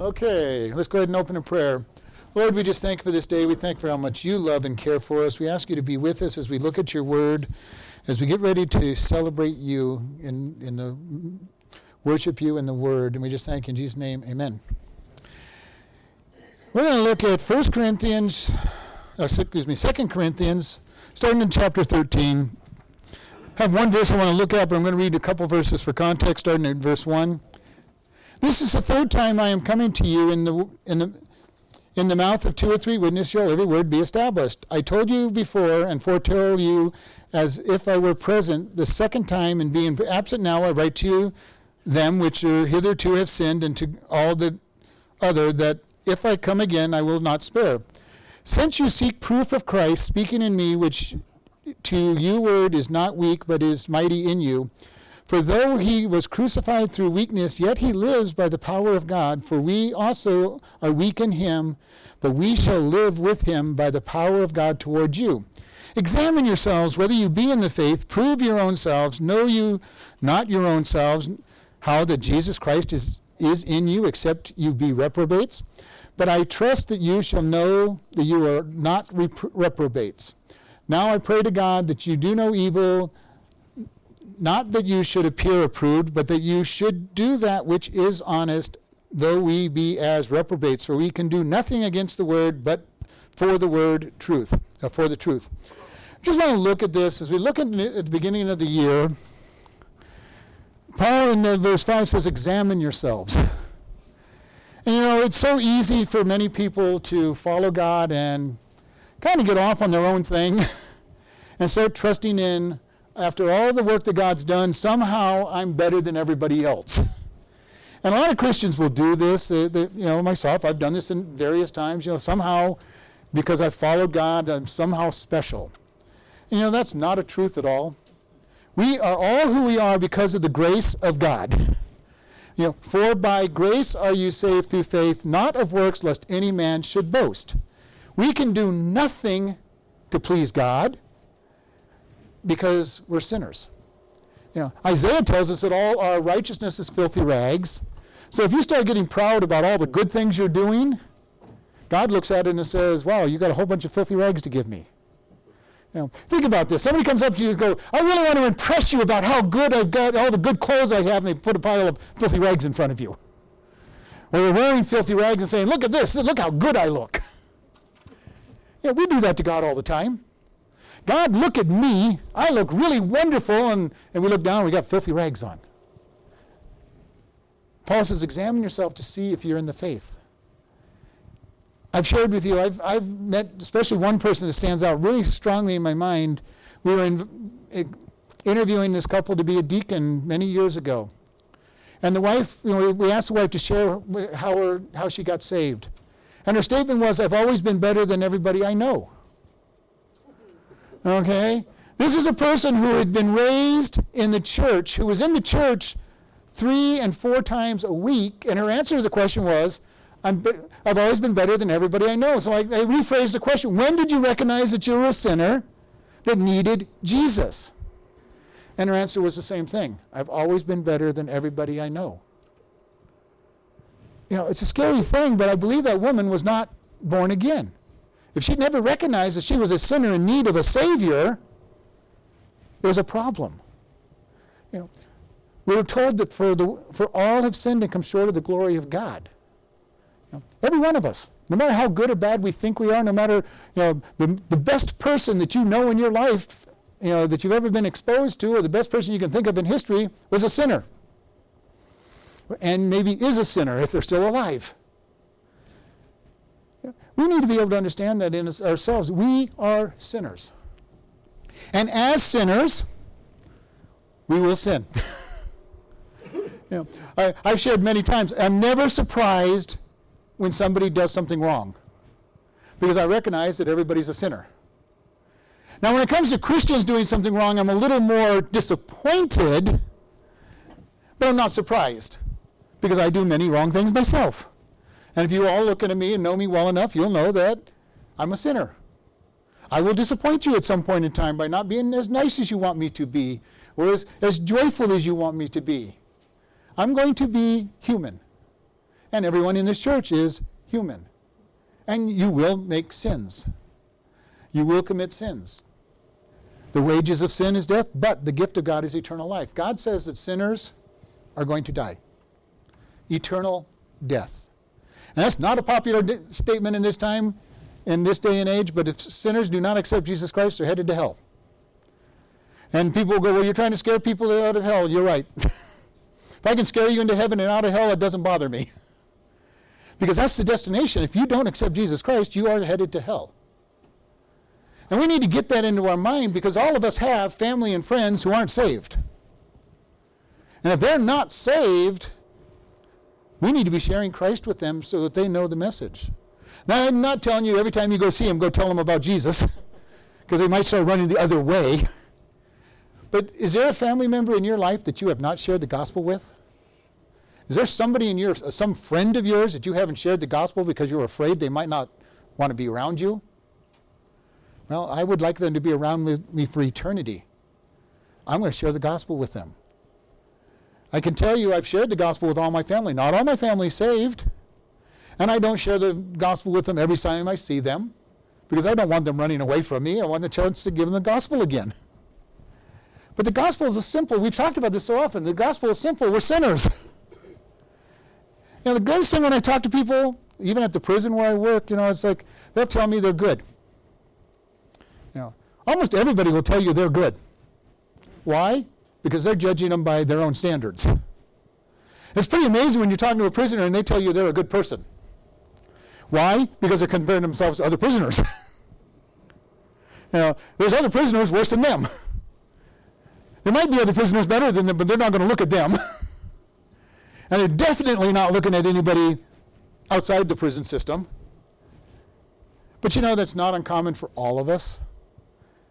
Okay, let's go ahead and open a prayer. Lord, we just thank you for this day. We thank you for how much you love and care for us. We ask you to be with us as we look at your word, as we get ready to celebrate you in, in the worship you in the word. And we just thank you in Jesus' name. Amen. We're going to look at 1 Corinthians, uh, excuse me, 2 Corinthians, starting in chapter 13. I have one verse I want to look at, but I'm going to read a couple verses for context, starting in verse 1. This is the third time I am coming to you in the, in the in the mouth of two or three witnesses shall every word be established. I told you before and foretell you as if I were present the second time, and being absent now, I write to you them which are hitherto have sinned, and to all the other that if I come again, I will not spare. Since you seek proof of Christ speaking in me, which to you word is not weak, but is mighty in you, for though he was crucified through weakness, yet he lives by the power of God. For we also are weak in him, but we shall live with him by the power of God toward you. Examine yourselves whether you be in the faith. Prove your own selves. Know you not your own selves how that Jesus Christ is, is in you, except you be reprobates. But I trust that you shall know that you are not rep- reprobates. Now I pray to God that you do no evil not that you should appear approved, but that you should do that which is honest, though we be as reprobates. For we can do nothing against the word, but for the word truth, uh, for the truth. Just want to look at this as we look at, the beginning of the year. Paul in uh, verse 5 says, Examine yourselves. And you know, it's so easy for many people to follow God and kind of get off on their own thing and start trusting in after all the work that God's done, somehow I'm better than everybody else. And a lot of Christians will do this. They, you know, myself, I've done this in various times. You know, somehow, because I followed God, I'm somehow special. And, you know, that's not a truth at all. We are all who we are because of the grace of God. You know, for by grace are you saved through faith, not of works, lest any man should boast. We can do nothing to please God because we're sinners. You know, Isaiah tells us that all our righteousness is filthy rags. So if you start getting proud about all the good things you're doing, God looks at it and says, Wow, you got a whole bunch of filthy rags to give me. You know, think about this. Somebody comes up to you and goes, I really want to impress you about how good I've got, all the good clothes I have, and they put a pile of filthy rags in front of you. Or they're wearing filthy rags and saying, Look at this, look how good I look. Yeah, we do that to God all the time. God, look at me. I look really wonderful. And, and we look down, we got filthy rags on. Paul says, examine yourself to see if you're in the faith. I've shared with you, I've, I've met especially one person that stands out really strongly in my mind. We were in, uh, interviewing this couple to be a deacon many years ago. And the wife, you know, we asked the wife to share how, her, how she got saved. And her statement was, I've always been better than everybody I know. Okay? This is a person who had been raised in the church, who was in the church three and four times a week, and her answer to the question was, i have always been better than everybody I know. So I, I rephrased the question When did you recognize that you were a sinner that needed Jesus? And her answer was the same thing I've always been better than everybody I know. You know, it's a scary thing, but I believe that woman was not born again. If she'd never recognized that she was a sinner in need of a Savior, there's a problem. You know, we are told that for, the, for all have sinned and come short of the glory of God. You know, every one of us, no matter how good or bad we think we are, no matter you know, the, the best person that you know in your life, you know, that you've ever been exposed to, or the best person you can think of in history, was a sinner. And maybe is a sinner if they're still alive. We need to be able to understand that in ourselves. We are sinners. And as sinners, we will sin. you know, I, I've shared many times, I'm never surprised when somebody does something wrong because I recognize that everybody's a sinner. Now, when it comes to Christians doing something wrong, I'm a little more disappointed, but I'm not surprised because I do many wrong things myself. And if you all look at me and know me well enough, you'll know that I'm a sinner. I will disappoint you at some point in time by not being as nice as you want me to be or as, as joyful as you want me to be. I'm going to be human. And everyone in this church is human. And you will make sins. You will commit sins. The wages of sin is death, but the gift of God is eternal life. God says that sinners are going to die. Eternal death. And that's not a popular statement in this time, in this day and age, but if sinners do not accept Jesus Christ, they're headed to hell. And people go, Well, you're trying to scare people out of hell. You're right. if I can scare you into heaven and out of hell, it doesn't bother me. because that's the destination. If you don't accept Jesus Christ, you are headed to hell. And we need to get that into our mind because all of us have family and friends who aren't saved. And if they're not saved, we need to be sharing Christ with them so that they know the message. Now, I'm not telling you every time you go see them, go tell them about Jesus, because they might start running the other way. But is there a family member in your life that you have not shared the gospel with? Is there somebody in your, uh, some friend of yours that you haven't shared the gospel because you're afraid they might not want to be around you? Well, I would like them to be around me for eternity. I'm going to share the gospel with them. I can tell you I've shared the gospel with all my family. Not all my family saved. And I don't share the gospel with them every time I see them because I don't want them running away from me. I want the chance to give them the gospel again. But the gospel is simple, we've talked about this so often. The gospel is simple. We're sinners. you know, the greatest thing when I talk to people, even at the prison where I work, you know, it's like they'll tell me they're good. You know, almost everybody will tell you they're good. Why? Because they're judging them by their own standards. It's pretty amazing when you're talking to a prisoner and they tell you they're a good person. Why? Because they're comparing themselves to other prisoners. now, there's other prisoners worse than them. There might be other prisoners better than them, but they're not going to look at them. and they're definitely not looking at anybody outside the prison system. But you know, that's not uncommon for all of us.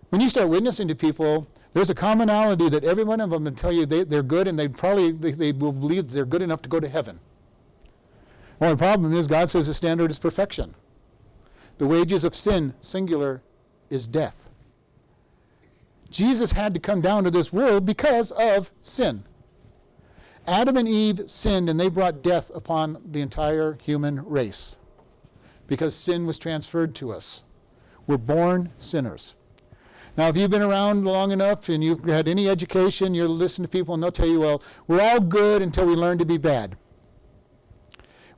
When you start witnessing to people, there's a commonality that every one of them will tell you they, are good and they probably they, they will believe they're good enough to go to heaven. The problem is God says the standard is perfection. The wages of sin, singular, is death. Jesus had to come down to this world because of sin. Adam and Eve sinned and they brought death upon the entire human race because sin was transferred to us. We're born sinners. Now, if you've been around long enough and you've had any education, you'll listen to people and they'll tell you, well, we're all good until we learn to be bad.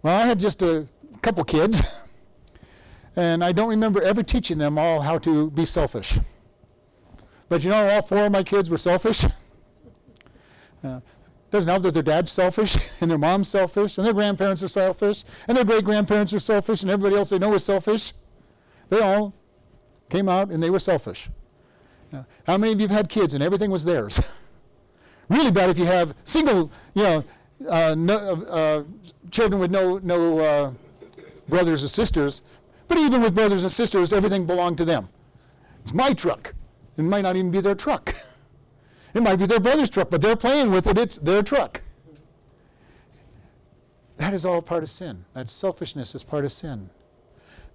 Well, I had just a couple kids, and I don't remember ever teaching them all how to be selfish. But you know, all four of my kids were selfish. Uh, doesn't help that their dad's selfish, and their mom's selfish, and their grandparents are selfish, and their great grandparents are selfish, and everybody else they know is selfish. They all came out and they were selfish. Uh, how many of you have had kids and everything was theirs? really bad if you have single, you know, uh, no, uh, children with no no uh, brothers or sisters. But even with brothers and sisters, everything belonged to them. It's my truck. It might not even be their truck. It might be their brother's truck, but they're playing with it. It's their truck. That is all part of sin. That selfishness is part of sin.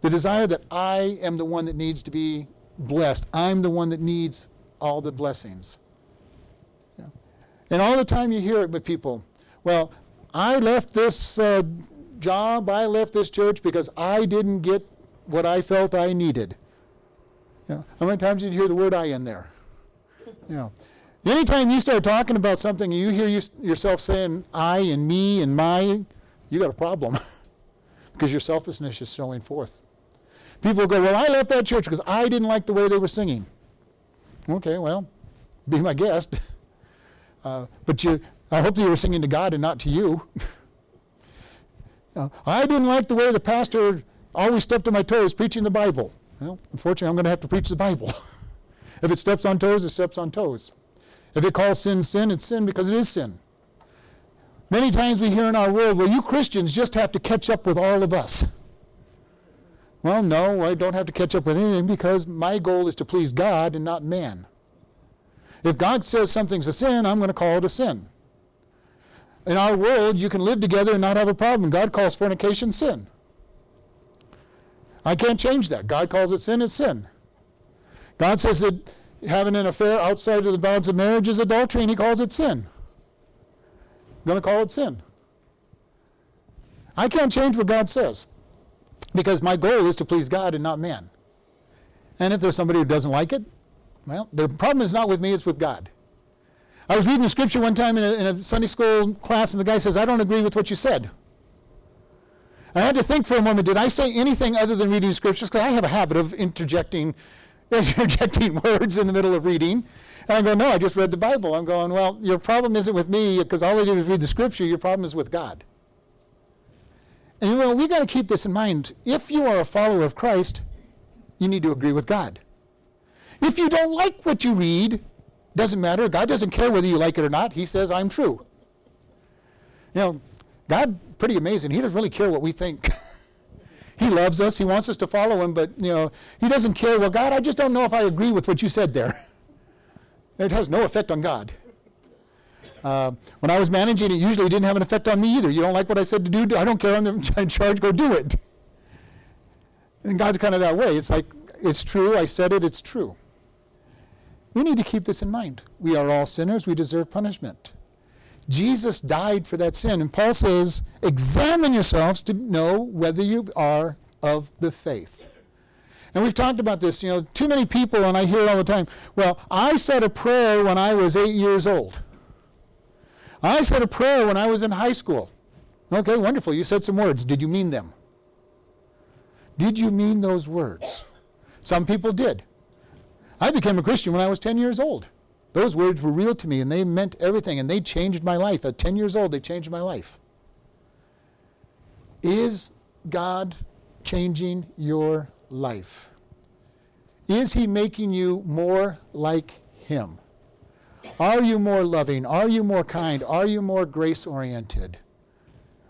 The desire that I am the one that needs to be blessed. I'm the one that needs all the blessings. Yeah. And all the time you hear it with people. Well, I left this uh, job, I left this church because I didn't get what I felt I needed. Know, how many times did you hear the word I in there? Know, anytime you start talking about something and you hear you, yourself saying I and me and my, you got a problem because your selfishness is showing forth. People go, Well, I left that church because I didn't like the way they were singing. Okay, well, be my guest. Uh, but you, I hope that you were singing to God and not to you. uh, I didn't like the way the pastor always stepped on my toes preaching the Bible. Well, unfortunately, I'm going to have to preach the Bible. if it steps on toes, it steps on toes. If it calls sin sin, it's sin because it is sin. Many times we hear in our world, well, you Christians just have to catch up with all of us. Well, no, I don't have to catch up with anything because my goal is to please God and not man. If God says something's a sin, I'm going to call it a sin. In our world, you can live together and not have a problem. God calls fornication sin. I can't change that. God calls it sin, it's sin. God says that having an affair outside of the bounds of marriage is adultery, and He calls it sin. I'm going to call it sin. I can't change what God says because my goal is to please God and not man. And if there's somebody who doesn't like it, well, the problem is not with me, it's with God. I was reading the scripture one time in a, in a Sunday school class, and the guy says, I don't agree with what you said. I had to think for a moment, did I say anything other than reading scriptures? Because I have a habit of interjecting, interjecting words in the middle of reading. And I go, no, I just read the Bible. I'm going, well, your problem isn't with me because all I did was read the scripture. Your problem is with God. And you know, we got to keep this in mind. If you are a follower of Christ, you need to agree with God. If you don't like what you read, doesn't matter. God doesn't care whether you like it or not. He says, I'm true. You know, God, pretty amazing. He doesn't really care what we think. he loves us. He wants us to follow him, but, you know, he doesn't care. Well, God, I just don't know if I agree with what you said there. It has no effect on God. Uh, when I was managing, it usually didn't have an effect on me either. You don't like what I said to do? I don't care. I'm in charge. Go do it. And God's kind of that way. It's like, it's true. I said it. It's true. We need to keep this in mind. We are all sinners. We deserve punishment. Jesus died for that sin. And Paul says, examine yourselves to know whether you are of the faith. And we've talked about this, you know, too many people, and I hear it all the time. Well, I said a prayer when I was eight years old. I said a prayer when I was in high school. Okay, wonderful. You said some words. Did you mean them? Did you mean those words? Some people did. I became a Christian when I was 10 years old. Those words were real to me and they meant everything and they changed my life. At 10 years old, they changed my life. Is God changing your life? Is He making you more like Him? Are you more loving? Are you more kind? Are you more grace oriented?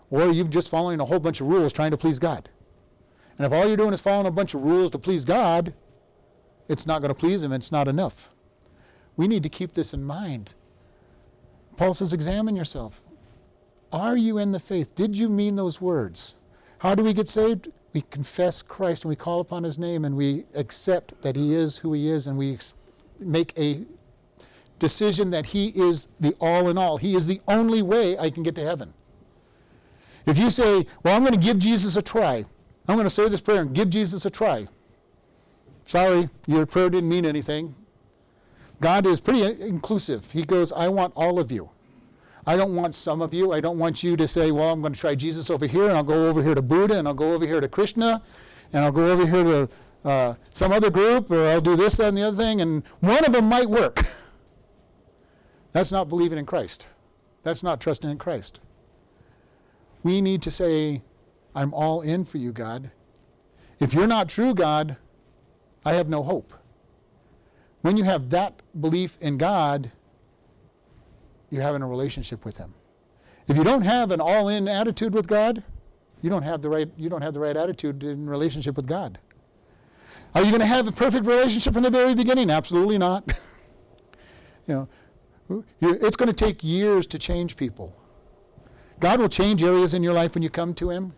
Or are you just following a whole bunch of rules trying to please God? And if all you're doing is following a bunch of rules to please God, it's not going to please Him, it's not enough. We need to keep this in mind. Paul says, examine yourself. Are you in the faith? Did you mean those words? How do we get saved? We confess Christ and we call upon His name and we accept that He is who He is and we make a decision that He is the all in all. He is the only way I can get to heaven. If you say, Well, I'm going to give Jesus a try, I'm going to say this prayer and give Jesus a try. Sorry, your prayer didn't mean anything. God is pretty inclusive. He goes, I want all of you. I don't want some of you. I don't want you to say, well, I'm going to try Jesus over here, and I'll go over here to Buddha, and I'll go over here to Krishna, and I'll go over here to uh, some other group, or I'll do this, that, and the other thing, and one of them might work. That's not believing in Christ. That's not trusting in Christ. We need to say, I'm all in for you, God. If you're not true, God, I have no hope. When you have that belief in God, you're having a relationship with Him. If you don't have an all-in attitude with God, you don't have the right you don't have the right attitude in relationship with God. Are you going to have a perfect relationship from the very beginning? Absolutely not. you know, it's going to take years to change people. God will change areas in your life when you come to Him.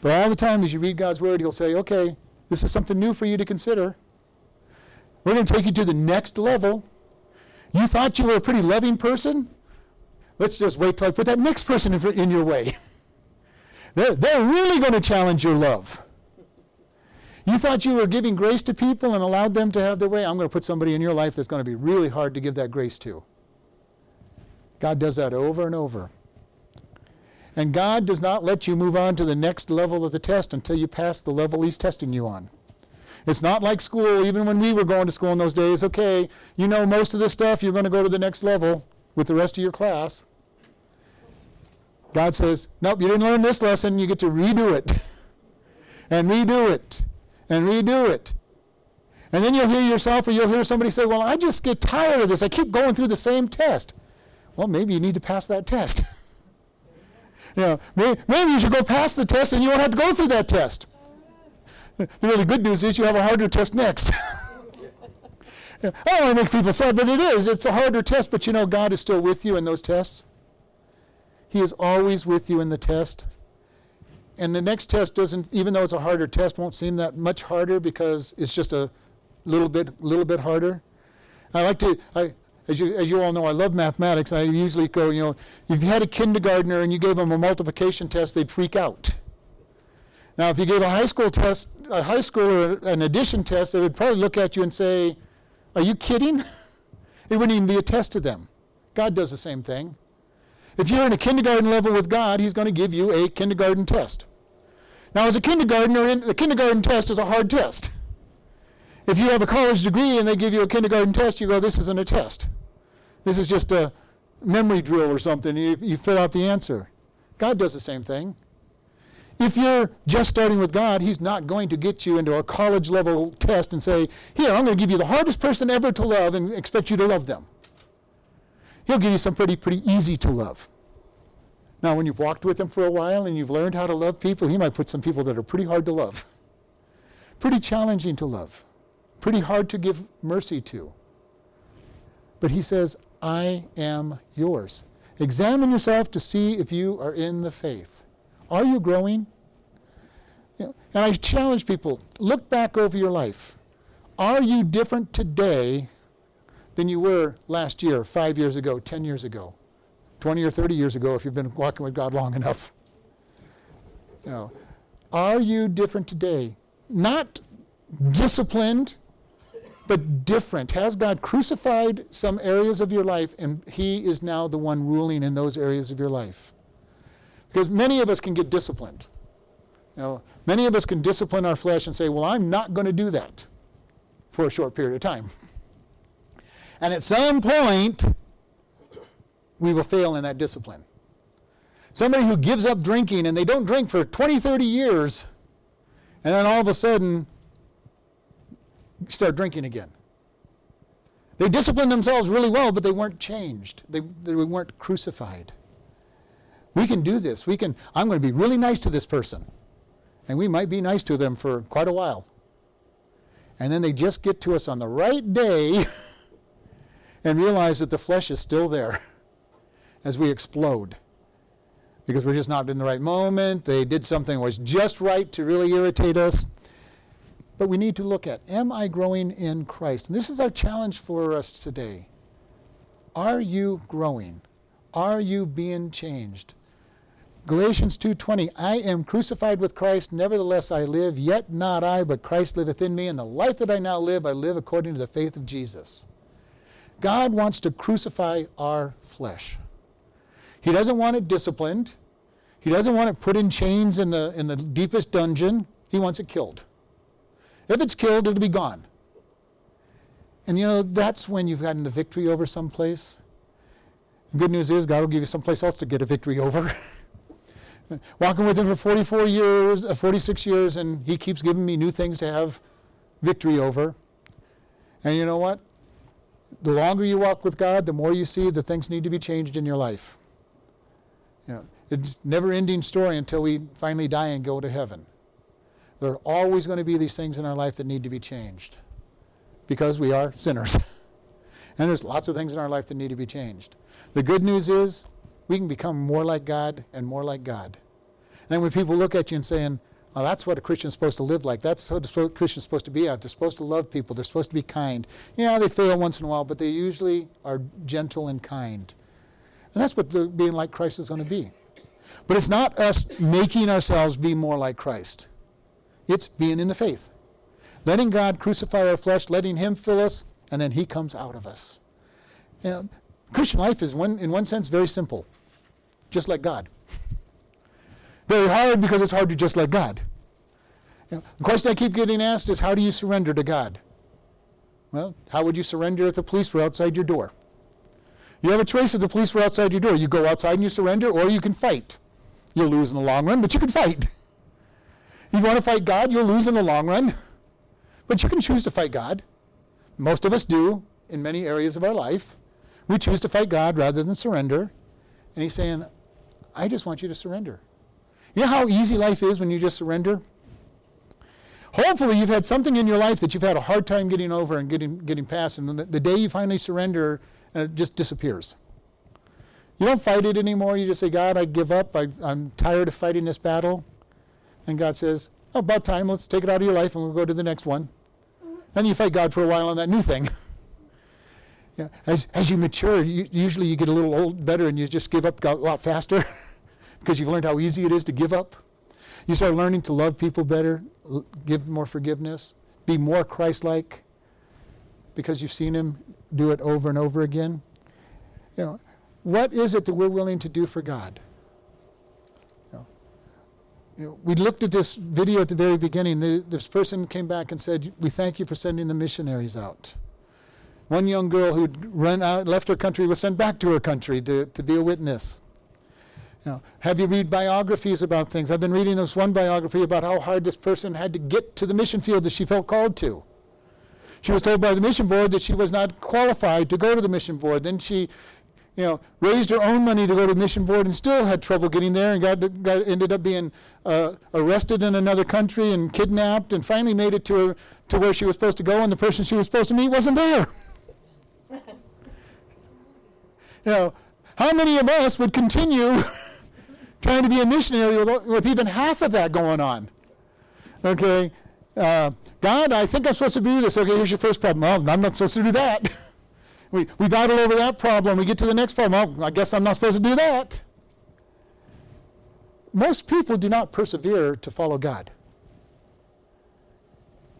But all the time as you read God's Word, He'll say, okay, this is something new for you to consider. We're going to take you to the next level. You thought you were a pretty loving person? Let's just wait till I put that next person in, your way. they're, they're really going to challenge your love. You thought you were giving grace to people and allowed them to have their way? I'm going to put somebody in your life that's going to be really hard to give that grace to. God does that over and over. And God does not let you move on to the next level of the test until you pass the level He's testing you on. It's not like school, even when we were going to school in those days. Okay, you know most of this stuff, you're going to go to the next level with the rest of your class. God says, Nope, you didn't learn this lesson, you get to redo it. And redo it. And redo it. And then you'll hear yourself or you'll hear somebody say, Well, I just get tired of this. I keep going through the same test. Well, maybe you need to pass that test. you know, maybe, you should go pass the test and you won't have to go through that test. The really good news is you have a harder test next. I don't want to make people sad, but it is. It's a harder test, but you know God is still with you in those tests. He is always with you in the test. And the next test doesn't, even though it's a harder test, won't seem that much harder because it's just a little bit, little bit harder. I like to, I, as you, as you all know, I love mathematics. I usually go, you know, if you had a kindergartner and you gave them a multiplication test, they'd freak out. Now, if you gave a high school test, a high schooler an addition test, they would probably look at you and say, "Are you kidding?" it wouldn't even be a test to them. God does the same thing. If you're in a kindergarten level with God, He's going to give you a kindergarten test. Now, as a kindergartner, the kindergarten test is a hard test. If you have a college degree and they give you a kindergarten test, you go, "This isn't a test." This is just a memory drill or something. You, you fill out the answer. God does the same thing. If you're just starting with God, He's not going to get you into a college level test and say, Here, I'm going to give you the hardest person ever to love and expect you to love them. He'll give you some pretty, pretty easy to love. Now, when you've walked with Him for a while and you've learned how to love people, He might put some people that are pretty hard to love, pretty challenging to love, pretty hard to give mercy to. But He says, I am yours. Examine yourself to see if you are in the faith. Are you growing? and I challenge people look back over your life. Are you different today than you were last year, five years ago, 10 years ago, 20 or 30 years ago if you've been walking with God long enough? You know, are you different today? Not disciplined, but different. Has God crucified some areas of your life and He is now the one ruling in those areas of your life? Because many of us can get disciplined. You know, many of us can discipline our flesh and say, Well, I'm not going to do that for a short period of time. And at some point, we will fail in that discipline. Somebody who gives up drinking and they don't drink for 20, 30 years, and then all of a sudden start drinking again. They disciplined themselves really well, but they weren't changed. They, they weren't crucified. We can do this. We can, I'm going to be really nice to this person. And we might be nice to them for quite a while. And then they just get to us on the right day and realize that the flesh is still there as we explode. Because we're just not in the right moment. They did something that was just right to really irritate us. But we need to look at am I growing in Christ? And this is our challenge for us today. Are you growing? Are you being changed? Galatians 2:20 I am crucified with Christ nevertheless I live yet not I but Christ liveth in me and the life that I now live I live according to the faith of Jesus. God wants to crucify our flesh. He doesn't want it disciplined. He doesn't want it put in chains in the in the deepest dungeon. He wants it killed. If it's killed, it'll be gone. And you know, that's when you've gotten the victory over someplace. The good news is God will give you someplace else to get a victory over. Walking with Him for 44 years, uh, 46 years, and He keeps giving me new things to have victory over. And you know what? The longer you walk with God, the more you see that things need to be changed in your life. You know, it's never ending story until we finally die and go to heaven. There are always going to be these things in our life that need to be changed because we are sinners. and there's lots of things in our life that need to be changed. The good news is we can become more like God and more like God. And then when people look at you and saying, oh, that's what a Christian's supposed to live like. That's what a Christian's supposed to be at. They're supposed to love people. They're supposed to be kind. Yeah, they fail once in a while, but they usually are gentle and kind. And that's what being like Christ is going to be. But it's not us making ourselves be more like Christ. It's being in the faith. Letting God crucify our flesh, letting Him fill us, and then He comes out of us. You know, Christian life is, one, in one sense, very simple, just like God. Very hard because it's hard to just like God. You know, the question I keep getting asked is how do you surrender to God? Well, how would you surrender if the police were outside your door? You have a choice if the police were outside your door. You go outside and you surrender, or you can fight. You'll lose in the long run, but you can fight. If you want to fight God, you'll lose in the long run. But you can choose to fight God. Most of us do in many areas of our life. We choose to fight God rather than surrender. And He's saying, I just want you to surrender. You know how easy life is when you just surrender? Hopefully, you've had something in your life that you've had a hard time getting over and getting, getting past, and the, the day you finally surrender, uh, it just disappears. You don't fight it anymore. You just say, God, I give up. I, I'm tired of fighting this battle. And God says, oh, about time, let's take it out of your life and we'll go to the next one. Then you fight God for a while on that new thing. know, as, as you mature, you, usually you get a little old, better and you just give up a lot faster because you've learned how easy it is to give up. You start learning to love people better, l- give more forgiveness, be more Christ like because you've seen Him do it over and over again. You know, what is it that we're willing to do for God? You know, we looked at this video at the very beginning. The, this person came back and said, We thank you for sending the missionaries out. One young girl who'd run out, left her country, was sent back to her country to, to be a witness. You know, have you read biographies about things? I've been reading this one biography about how hard this person had to get to the mission field that she felt called to. She was told by the mission board that she was not qualified to go to the mission board. Then she, you know, raised her own money to go to mission board and still had trouble getting there and got, got ended up being uh, arrested in another country and kidnapped and finally made it to her, to where she was supposed to go and the person she was supposed to meet wasn't there. you know, how many of us would continue trying to be a missionary with, with even half of that going on? Okay, uh, God, I think I'm supposed to do this. Okay, here's your first problem. Well, I'm not supposed to do that. we, we battle over that problem. We get to the next problem. Well, I guess I'm not supposed to do that. Most people do not persevere to follow God.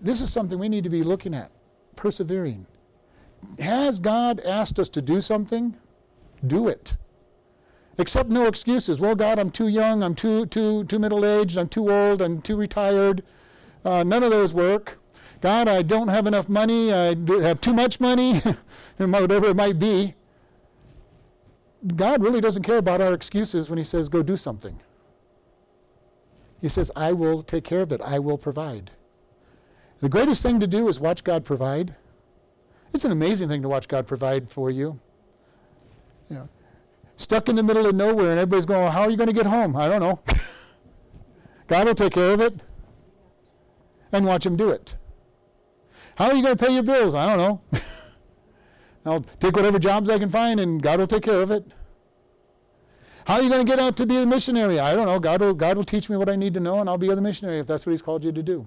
This is something we need to be looking at persevering. Has God asked us to do something? Do it. Accept no excuses. Well, God, I'm too young, I'm too, too, too middle aged, I'm too old, I'm too retired. Uh, none of those work. God, I don't have enough money, I have too much money, whatever it might be. God really doesn't care about our excuses when He says, go do something. He says, I will take care of it, I will provide. The greatest thing to do is watch God provide. It's an amazing thing to watch God provide for you. You know, stuck in the middle of nowhere, and everybody's going, How are you going to get home? I don't know. God will take care of it. And watch Him do it. How are you going to pay your bills? I don't know. I'll take whatever jobs I can find, and God will take care of it. How are you going to get out to be a missionary? I don't know. God will, God will teach me what I need to know, and I'll be a missionary if that's what He's called you to do.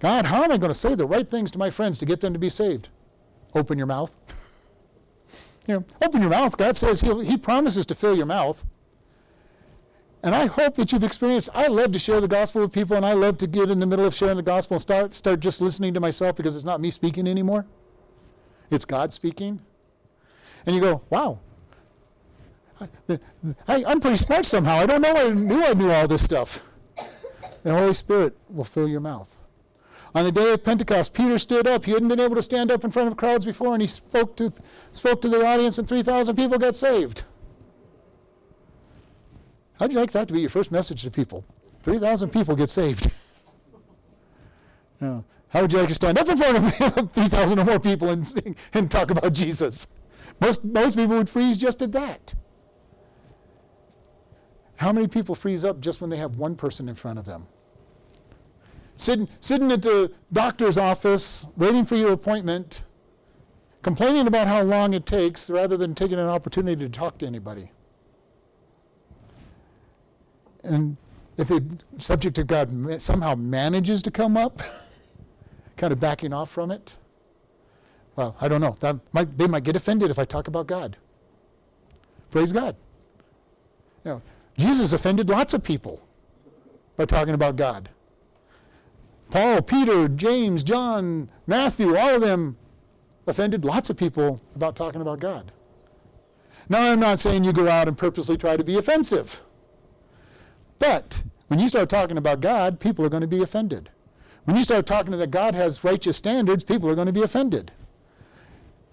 God, how am I going to say the right things to my friends to get them to be saved? Open your mouth. you know, open your mouth. God says he He promises to fill your mouth. And I hope that you've experienced. I love to share the gospel with people, and I love to get in the middle of sharing the gospel and start start just listening to myself because it's not me speaking anymore. It's God speaking. And you go, wow. I, am pretty smart somehow. I don't know. I knew I knew all this stuff. The Holy Spirit will fill your mouth. On the day of Pentecost, Peter stood up. He hadn't been able to stand up in front of crowds before, and he spoke to, spoke to the audience, and 3,000 people got saved. How'd you like that to be your first message to people? 3,000 people get saved. now, how would you like to stand up in front of 3,000 or more people and, and talk about Jesus? Most, most people would freeze just at that. How many people freeze up just when they have one person in front of them? Sitting, sitting at the doctor's office, waiting for your appointment, complaining about how long it takes rather than taking an opportunity to talk to anybody. And if the subject of God somehow manages to come up, kind of backing off from it, well, I don't know. Might, they might get offended if I talk about God. Praise God. You know, Jesus offended lots of people by talking about God. Paul, Peter, James, John, Matthew, all of them offended lots of people about talking about God. Now, I'm not saying you go out and purposely try to be offensive. But when you start talking about God, people are going to be offended. When you start talking that God has righteous standards, people are going to be offended.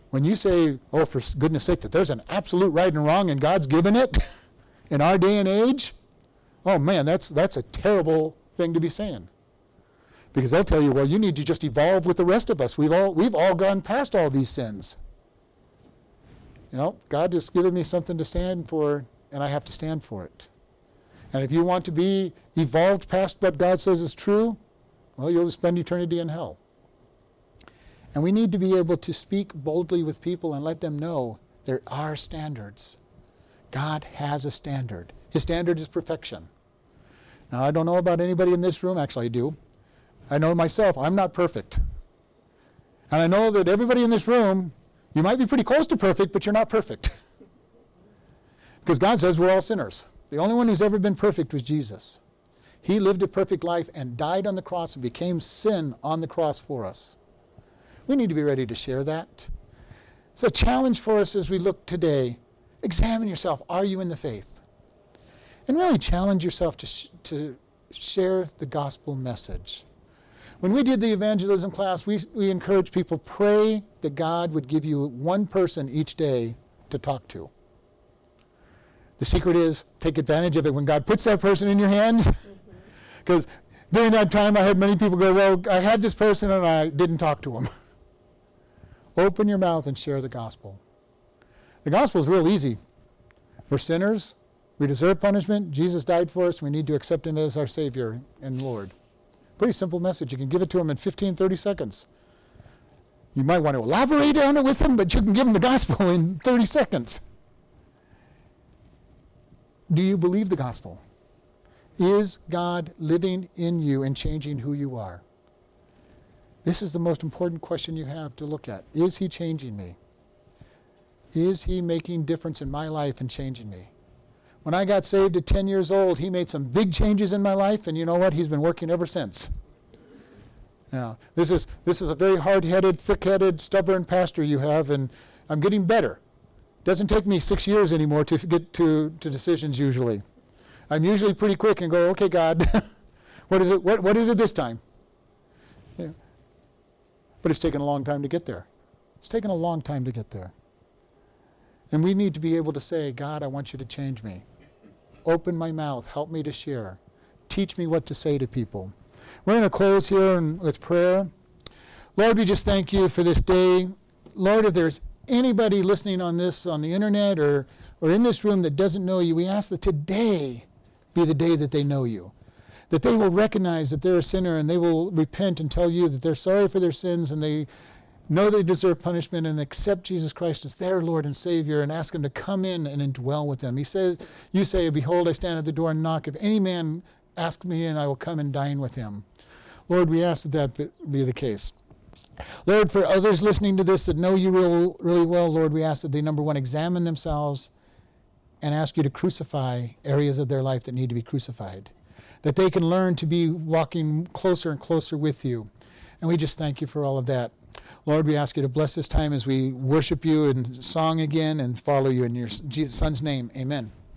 When you say, oh, for goodness sake, that there's an absolute right and wrong and God's given it in our day and age, oh man, that's, that's a terrible thing to be saying. Because they'll tell you, well, you need to just evolve with the rest of us. We've all, we've all gone past all these sins. You know, God has given me something to stand for, and I have to stand for it. And if you want to be evolved past what God says is true, well, you'll spend eternity in hell. And we need to be able to speak boldly with people and let them know there are standards. God has a standard. His standard is perfection. Now, I don't know about anybody in this room, actually, I do. I know myself, I'm not perfect. And I know that everybody in this room You might be pretty close to perfect, but you're not perfect. because God says we're all sinners. The only one who's ever been perfect was Jesus. He lived a perfect life and died on the cross and became sin on the cross for us. We need to be ready to share that. So, a challenge for us as we look today examine yourself. Are you in the faith? And really challenge yourself to, sh- to share the gospel message. When we did the evangelism class, we, we encouraged people pray that God would give you one person each day to talk to. The secret is take advantage of it when God puts that person in your hands. Because mm-hmm. during that time, I had many people go, Well, I had this person and I didn't talk to him. Open your mouth and share the gospel. The gospel is real easy. We're sinners. We deserve punishment. Jesus died for us. We need to accept him as our Savior and Lord. Pretty simple message. You can give it to him in 15, 30 seconds. You might want to elaborate on it with him, but you can give him the gospel in 30 seconds. Do you believe the gospel? Is God living in you and changing who you are? This is the most important question you have to look at. Is He changing me? Is He making difference in my life and changing me? When I got saved at 10 years old, He made some big changes in my life, and you know what? He's been working ever since. Now, this is, this is a very hard headed, thick headed, stubborn pastor you have, and I'm getting better. Doesn't take me six years anymore to get to, to decisions usually. I'm usually pretty quick and go, okay, God, what is it? What, what is it this time? Yeah. But it's taken a long time to get there. It's taken a long time to get there. And we need to be able to say, God, I want you to change me. Open my mouth. Help me to share. Teach me what to say to people. We're going to close here with prayer. Lord, we just thank you for this day. Lord, if there's anybody listening on this on the internet or, or in this room that doesn't know you, we ask that today be the day that they know you. That they will recognize that they're a sinner and they will repent and tell you that they're sorry for their sins and they know they deserve punishment and accept Jesus Christ as their Lord and Savior and ask Him to come in and indwell with them. He says, You say, Behold, I stand at the door and knock. If any man ask me in, I will come and dine with him. Lord, we ask that that be the case. Lord, for others listening to this that know you real, really well, Lord, we ask that they, number one, examine themselves and ask you to crucify areas of their life that need to be crucified, that they can learn to be walking closer and closer with you. And we just thank you for all of that. Lord, we ask you to bless this time as we worship you in song again and follow you in your Son's name. Amen.